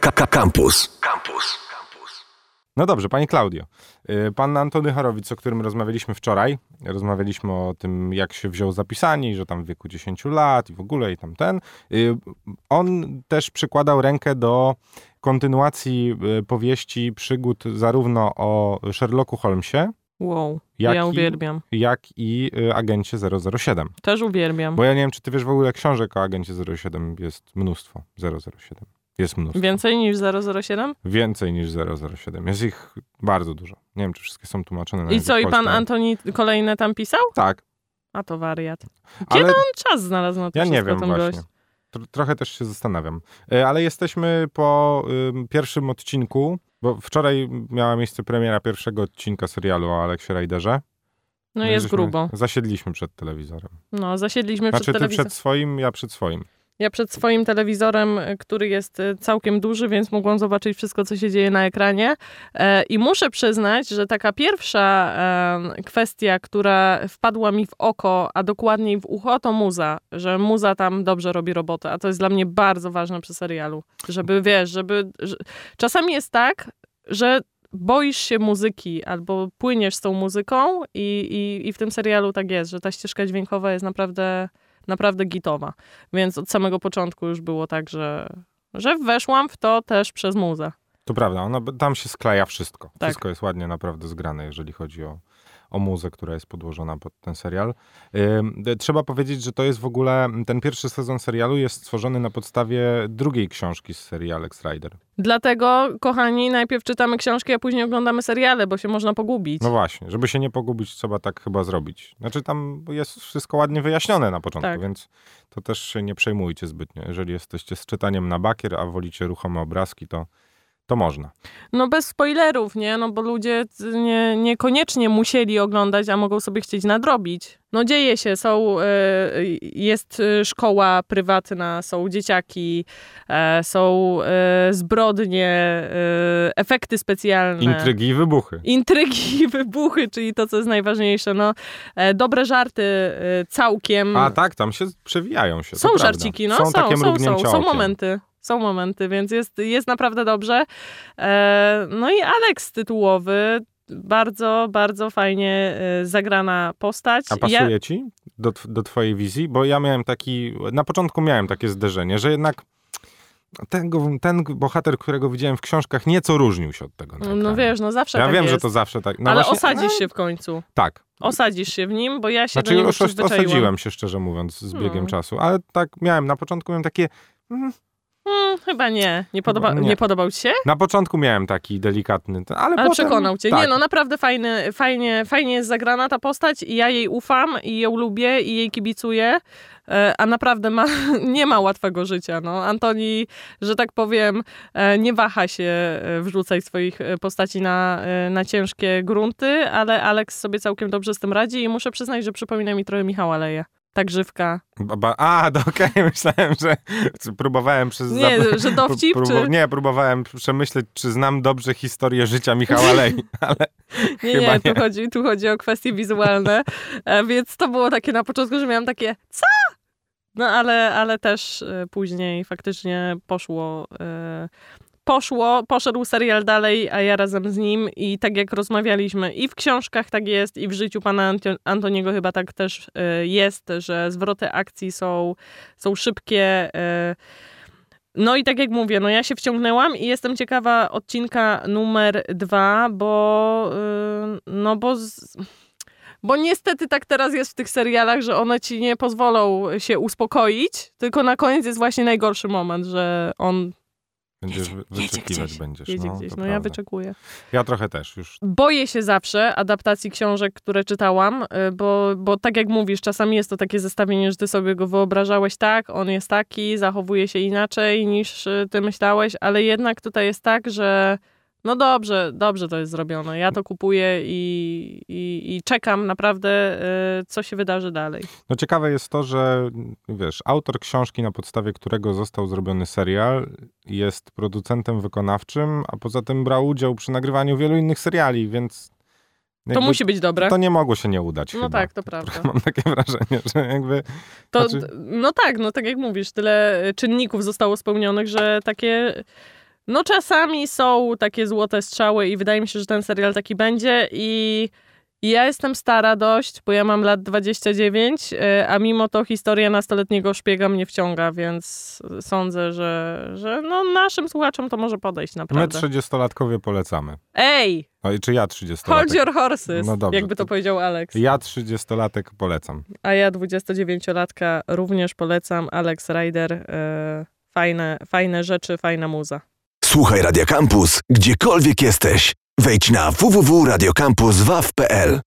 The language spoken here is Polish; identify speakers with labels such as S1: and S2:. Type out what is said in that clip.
S1: Campus. Campus.
S2: No dobrze, Pani Klaudio. Y, pan Antony Chorowic, o którym rozmawialiśmy wczoraj, rozmawialiśmy o tym, jak się wziął zapisanie, że tam w wieku 10 lat i w ogóle i tam ten. Y, on też przykładał rękę do kontynuacji y, powieści przygód zarówno o Sherlocku Holmesie,
S3: Wow,
S2: Jak
S3: ja
S2: i-
S3: uwielbiam.
S2: jak i agencie 007.
S3: Też uwielbiam.
S2: Bo ja nie wiem, czy ty wiesz w ogóle książek o agencie 07 jest mnóstwo. 007. Jest mnóstwo.
S3: Więcej niż 007?
S2: Więcej niż 007. Jest ich bardzo dużo. Nie wiem, czy wszystkie są tłumaczone na
S3: I co, i pan Antoni kolejne tam pisał?
S2: Tak,
S3: A to wariat. Kiedy
S2: ale
S3: on czas znalazł na to
S2: ja nie wiem właśnie.
S3: gość?
S2: Tr- trochę też się zastanawiam. E, Ale jesteśmy po ym, pierwszym odcinku, bo wczoraj miała miejsce premiera pierwszego odcinka serialu o Aleksie Rajderze.
S3: No
S2: i
S3: jest
S2: żeśmy
S3: grubo.
S2: Zasiedliśmy przed telewizorem.
S3: No, zasiedliśmy
S2: Znaczy
S3: przed
S2: ty
S3: telewizorem.
S2: przed swoim, ja przed swoim.
S3: Ja przed swoim telewizorem, który jest y, całkiem duży, więc mogłam zobaczyć wszystko, co się dzieje na ekranie. E, I muszę przyznać, że taka pierwsza kwestia, która wpadła mi w oko, a dokładniej w ucho, to muza. Że muza tam dobrze robi robotę, a to jest dla mnie bardzo ważne przy serialu. Żeby, wiesz, żeby... Że... Czasami jest tak, że boisz się muzyki albo płyniesz z tą muzyką i, i, i w tym serialu tak jest, że ta ścieżka dźwiękowa jest naprawdę, naprawdę gitowa. Więc od samego początku już było tak, że, że weszłam w to też przez muzę.
S2: To prawda, ona, tam się skleja wszystko.
S3: Tak.
S2: Wszystko jest ładnie naprawdę zgrane, jeżeli chodzi o, o muzę, która jest podłożona pod ten serial. E, Trzeba powiedzieć, że to jest w ogóle, ten pierwszy sezon serialu jest stworzony na podstawie drugiej książki z serii Alex Rider.
S3: Dlatego, kochani, najpierw czytamy książki, a później oglądamy seriale, bo się można pogubić.
S2: No właśnie, żeby się nie pogubić, trzeba tak chyba zrobić. Znaczy tam jest wszystko ładnie wyjaśnione na początku,
S3: Tak.
S2: więc to też się nie przejmujcie zbytnio. Jeżeli jesteście z czytaniem na bakier, a wolicie ruchome obrazki, to, to można.
S3: No bez spoilerów, nie? No bo ludzie nie, niekoniecznie musieli oglądać, a mogą sobie chcieć nadrobić. No dzieje się, są, e, jest e, szkoła prywatna, są dzieciaki, e, są zbrodnie, efekty specjalne.
S2: Intrygi i wybuchy.
S3: Intrygi i wybuchy, czyli to, co jest najważniejsze. No, dobre żarty całkiem.
S2: A tak, tam się przewijają się.
S3: Są żarciki, no
S2: Są,
S3: są,
S2: takie
S3: są, są, są
S2: okiem.
S3: momenty. Są momenty, więc jest, jest naprawdę dobrze. E, no i Alex tytułowy, bardzo, bardzo fajnie e, zagrana postać.
S2: A pasuje ci do, do twojej wizji? Bo ja miałem taki, na początku miałem takie zderzenie, że jednak ten, ten bohater, którego widziałem w książkach, nieco różnił się od tego
S3: Ja, no wiesz, no zawsze
S2: Ja
S3: tak
S2: wiem,
S3: jest.
S2: że to zawsze tak. No
S3: Ale
S2: właśnie,
S3: osadzisz
S2: no,
S3: się w końcu.
S2: Tak.
S3: Osadzisz się w nim, bo ja się
S2: Znaczy
S3: do niego
S2: już osadziłem się, szczerze mówiąc, z biegiem
S3: Hmm.
S2: czasu. Ale tak miałem, na początku miałem takie... mm,
S3: Hmm, chyba nie. Nie, podoba,
S2: nie.
S3: nie. podobał ci się?
S2: Na początku miałem taki delikatny, ale,
S3: Ale
S2: potem...
S3: przekonał cię.
S2: Tak.
S3: Nie, no naprawdę fajny, fajnie, fajnie jest zagrana ta postać i ja jej ufam i ją lubię i jej kibicuję. E, A naprawdę ma, nie ma łatwego życia. No. Antoni, że tak powiem, e, nie waha się e, wrzucać swoich postaci na, na ciężkie grunty, ale Alex sobie całkiem dobrze z tym radzi i muszę przyznać, że przypomina mi trochę Michała Leje. Tak grzywka.
S2: Ba, a, do okej, myślałem, że próbowałem przez...
S3: Nie, że dowcip, czy-
S2: Nie, próbowałem przemyśleć, czy znam dobrze historię życia Michała Lej, ale
S3: Nie, nie,
S2: nie.
S3: Tu, chodzi, tu chodzi o kwestie wizualne, e, więc to było takie na początku, że miałam takie, co? No ale, ale też e, później faktycznie poszło, e, poszło, poszedł serial dalej, a ja razem z nim. I tak jak rozmawialiśmy i w książkach tak jest i w życiu pana Antoniego chyba tak też e, jest, że zwroty akcji są, są szybkie, e, no i tak jak mówię, no ja się wciągnęłam i jestem ciekawa odcinka numer dwa, bo yy, no bo z, bo niestety tak teraz jest w tych serialach, że one ci nie pozwolą się uspokoić, tylko na koniec jest właśnie najgorszy moment, że on
S2: będziesz
S3: jedzie
S2: wyczekiwać
S3: gdzieś,
S2: będziesz.
S3: jedzie
S2: no,
S3: gdzieś. No ja wyczekuję.
S2: Ja trochę też już.
S3: Boję się zawsze adaptacji książek, które czytałam, y, bo, bo tak jak mówisz, czasami jest to takie zestawienie, że ty sobie go wyobrażałeś tak, on jest taki, zachowuje się inaczej niż y, ty myślałeś, ale jednak tutaj jest tak, że no dobrze, dobrze to jest zrobione. Ja to kupuję i, i, i czekam naprawdę, y, co się wydarzy dalej.
S2: No ciekawe jest to, że wiesz, autor książki, na podstawie którego został zrobiony serial, jest producentem wykonawczym, a poza tym brał udział przy nagrywaniu wielu innych seriali, więc
S3: To
S2: jakby
S3: musi być dobre.
S2: to nie mogło się nie udać
S3: No
S2: chyba.
S3: tak, to prawda.
S2: Mam takie wrażenie, że jakby...
S3: To,
S2: Znaczy-
S3: No tak, no tak jak mówisz, tyle czynników zostało spełnionych, że takie No czasami są takie złote strzały i wydaje mi się, że ten serial taki będzie i ja jestem stara dość, bo ja mam lat 29, y, a mimo to historia nastoletniego szpiega mnie wciąga, więc sądzę, że, że no naszym słuchaczom to może podejść
S2: My
S3: naprawdę.
S2: 30-latkowie polecamy.
S3: Ej,
S2: O, i czy ja 30-latek?
S3: hold your horses,
S2: No dobrze,
S3: jakby to
S2: to-
S3: powiedział Alex.
S2: Ja 30-latek polecam.
S3: A ja 29-latka również polecam Alex Rider. y, fajne, fajne rzeczy, fajna muza.
S1: Słuchaj Radio Campus, gdziekolwiek jesteś. Wejdź na www.radiocampus.waw.pl